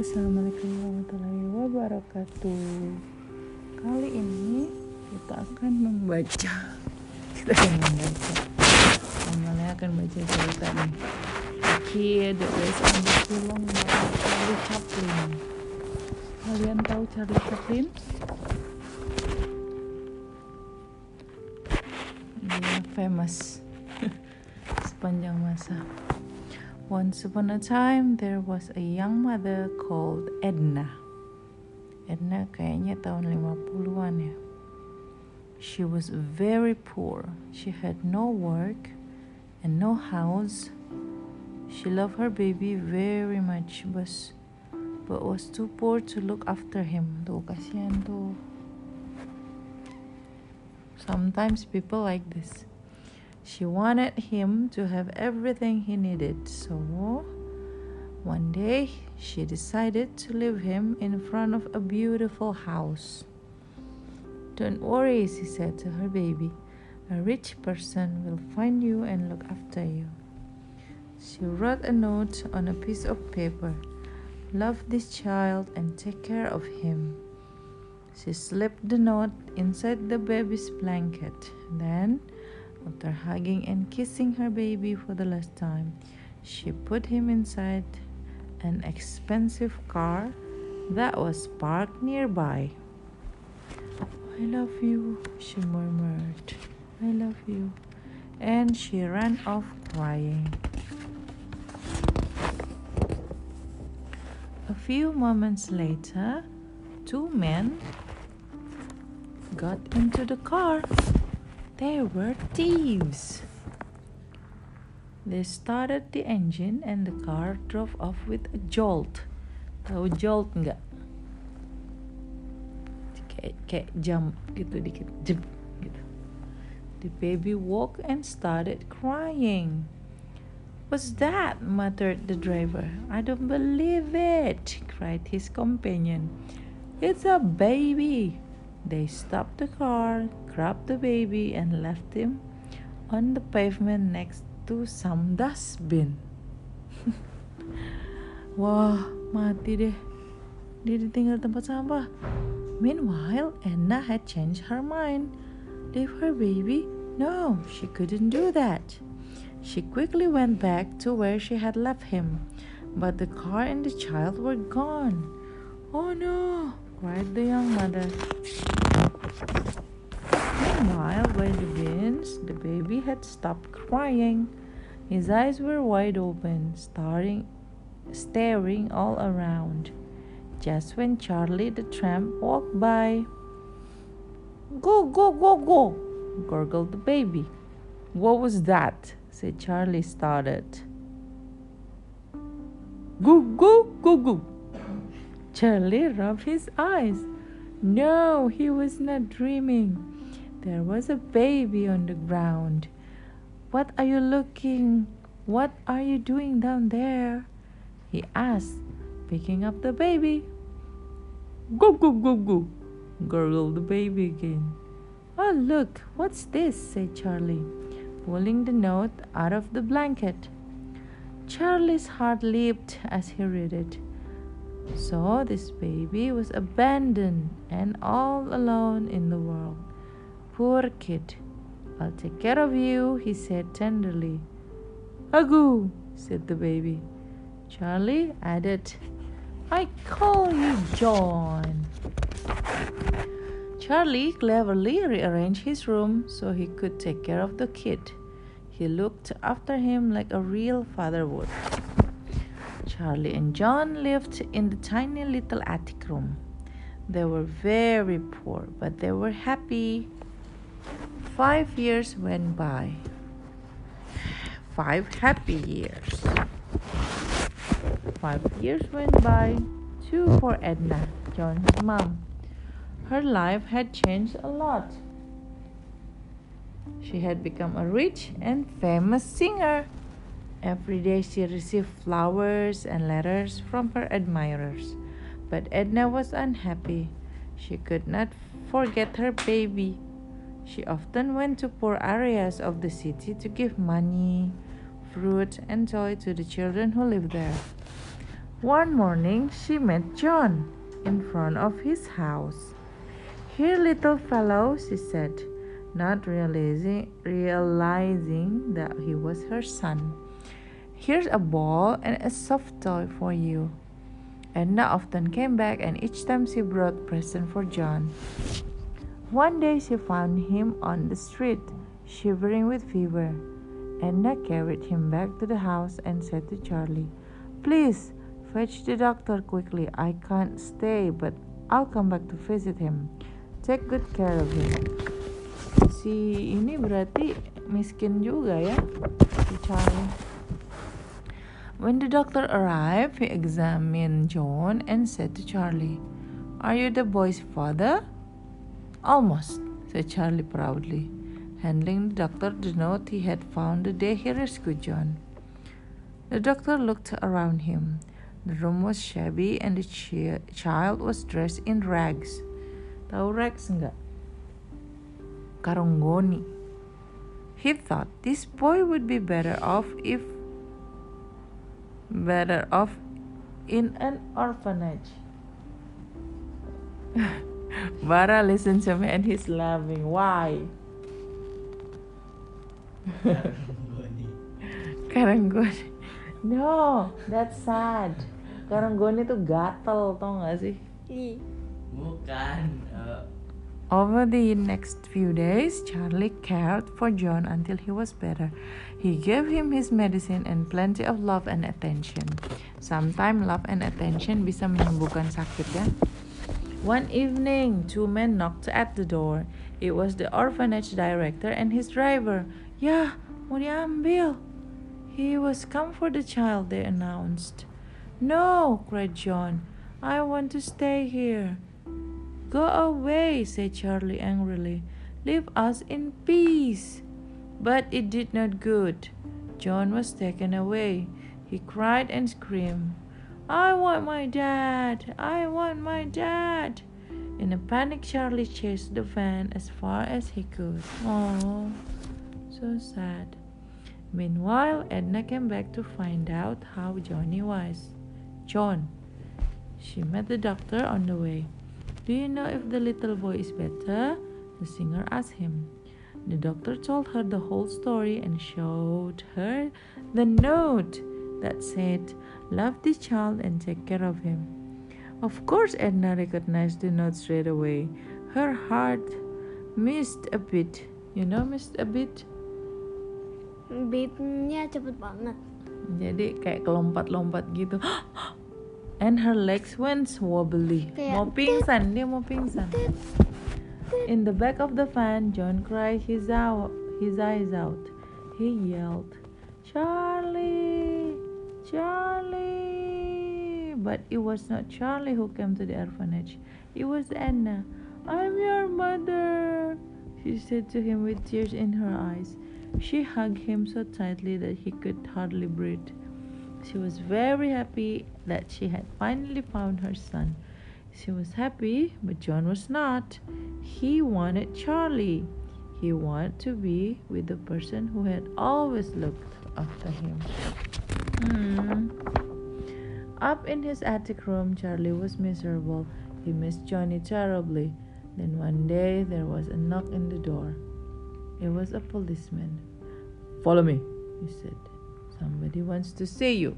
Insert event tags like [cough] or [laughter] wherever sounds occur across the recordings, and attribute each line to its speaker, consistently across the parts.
Speaker 1: Assalamualaikum warahmatullahi wabarakatuh. Kali ini kita akan membaca. Kita akan membaca. Amalnya akan baca cerita nih A Kid Based on the film Charlie Chaplin? Kalian tahu Charlie Chaplin? Dia famous. [laughs] Sepanjang masa Once upon a time, there was a young mother called Edna. Edna kayaknya tahun 50-an ya. She was very poor. She had no work and no house. She loved her baby very much, but but was too poor to look after him. Tuh kasihan tuh. Sometimes people like this. She wanted him to have everything he needed, so one day she decided to leave him in front of a beautiful house. Don't worry, she said to her baby. A rich person will find you and look after you. She wrote a note on a piece of paper Love this child and take care of him. She slipped the note inside the baby's blanket. Then, after hugging and kissing her baby for the last time, she put him inside an expensive car that was parked nearby. I love you, she murmured. I love you. And she ran off crying. A few moments later, two men got into the car. They were thieves. They started the engine and the car drove off with a jolt. Tahu jolt nggak? Kayak, kayak jump gitu dikit, jump gitu. The baby woke and started crying. What's that? muttered the driver. I don't believe it, cried his companion. It's a baby. They stopped the car, grabbed the baby, and left him on the pavement next to some dustbin. [laughs] Wah, mati deh. Dia ditinggal tempat sampah. Meanwhile, Anna had changed her mind. Leave her baby? No, she couldn't do that. She quickly went back to where she had left him, but the car and the child were gone. Oh no, cried the young mother. Had stopped crying. His eyes were wide open, staring, staring all around. Just when Charlie the tramp walked by. Go, go, go, go, gurgled the baby. What was that? said Charlie, startled. Goo, goo, goo, goo. Charlie rubbed his eyes. No, he was not dreaming. There was a baby on the ground. What are you looking? What are you doing down there? He asked, picking up the baby. Go, go, go, go, gurgled the baby again. Oh, look, what's this? said Charlie, pulling the note out of the blanket. Charlie's heart leaped as he read it. So this baby was abandoned and all alone in the world. Poor kid. I'll take care of you, he said tenderly. Agoo, said the baby. Charlie added, I call you John. Charlie cleverly rearranged his room so he could take care of the kid. He looked after him like a real father would. Charlie and John lived in the tiny little attic room. They were very poor, but they were happy. Five years went by. Five happy years. Five years went by. Two for Edna, John's mom. Her life had changed a lot. She had become a rich and famous singer. Every day she received flowers and letters from her admirers. But Edna was unhappy. She could not forget her baby. She often went to poor areas of the city to give money, fruit, and toy to the children who lived there. One morning she met John in front of his house. Here, little fellow, she said, not realizing, realizing that he was her son. Here's a ball and a soft toy for you. Edna often came back, and each time she brought present for John. One day she found him on the street, shivering with fever. Edna carried him back to the house and said to Charlie, Please fetch the doctor quickly. I can't stay, but I'll come back to visit him. Take good care of him. Si ini berarti miskin juga ya, si Charlie. When the doctor arrived, he examined John and said to Charlie, Are you the boy's father? Almost, said Charlie proudly, handing the doctor the note he had found the day he rescued John. The doctor looked around him. The room was shabby and the ch- child was dressed in rags. Tahu rags enggak? Karungoni. He thought this boy would be better off if better off in an orphanage. [laughs] Bara listens to me and he's laughing. Why? Karanggoni. No, that's sad. Karanggoni tuh gatel, tau gak sih?
Speaker 2: Bukan. Uh,
Speaker 1: Over the next few days, Charlie cared for John until he was better. He gave him his medicine and plenty of love and attention. Sometimes love and attention bisa menyembuhkan sakit ya. One evening, two men knocked at the door. It was the orphanage director and his driver. Ya, mau diambil. He was come for the child, they announced. No, cried John. I want to stay here. Go away, said Charlie angrily. Leave us in peace. But it did not good. John was taken away. He cried and screamed. I want my dad. I want my dad. In a panic, Charlie chased the van as far as he could. Oh, so sad. Meanwhile, Edna came back to find out how Johnny was. John. She met the doctor on the way. Do you know if the little boy is better? The singer asked him. The doctor told her the whole story and showed her the note that said, Love the child and take care of him. Of course, Edna recognized the note straight away. Her heart missed a bit. You know, missed a bit?
Speaker 3: beatnya cepet banget
Speaker 1: Jadi kayak kelompat-lompat gitu. [gasps] And her legs went wobbly.
Speaker 3: Kayak
Speaker 1: Mau pingsan, dia mau pingsan. In the back of the van, John cried his, out, his eyes out. He yelled, Charlie! Charlie! But it was not Charlie who came to the orphanage. It was Anna. I'm your mother, she said to him with tears in her eyes. She hugged him so tightly that he could hardly breathe. She was very happy that she had finally found her son. She was happy, but John was not. He wanted Charlie. He wanted to be with the person who had always looked after him. Hmm. Up in his attic room, Charlie was miserable. He missed Johnny terribly. Then one day there was a knock in the door. It was a policeman. Follow me, he said. Somebody wants to see you.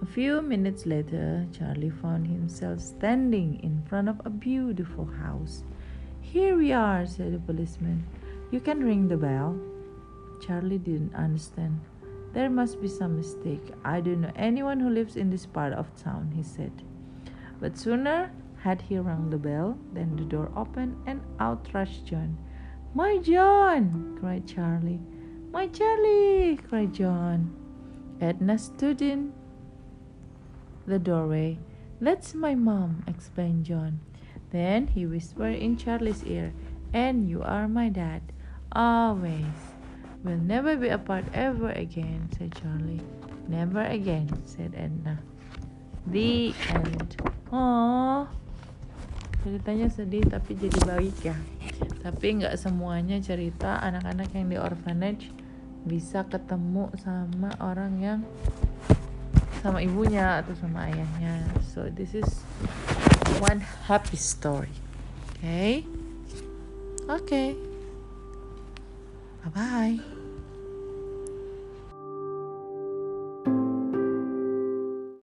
Speaker 1: A few minutes later, Charlie found himself standing in front of a beautiful house. Here we are, said the policeman. You can ring the bell. Charlie didn't understand. There must be some mistake. I don't know anyone who lives in this part of town, he said. But sooner had he rung the bell than the door opened and out rushed John. My John! cried Charlie. My Charlie! cried John. Edna stood in the doorway. That's my mom, explained John. Then he whispered in Charlie's ear, And you are my dad. Always. We'll never be apart ever again, said Charlie. Never again, said Edna. The end. Oh, ceritanya sedih tapi jadi baik ya. Tapi nggak semuanya cerita anak-anak yang di orphanage bisa ketemu sama orang yang sama ibunya atau sama ayahnya so this is one happy story okay okay bye bye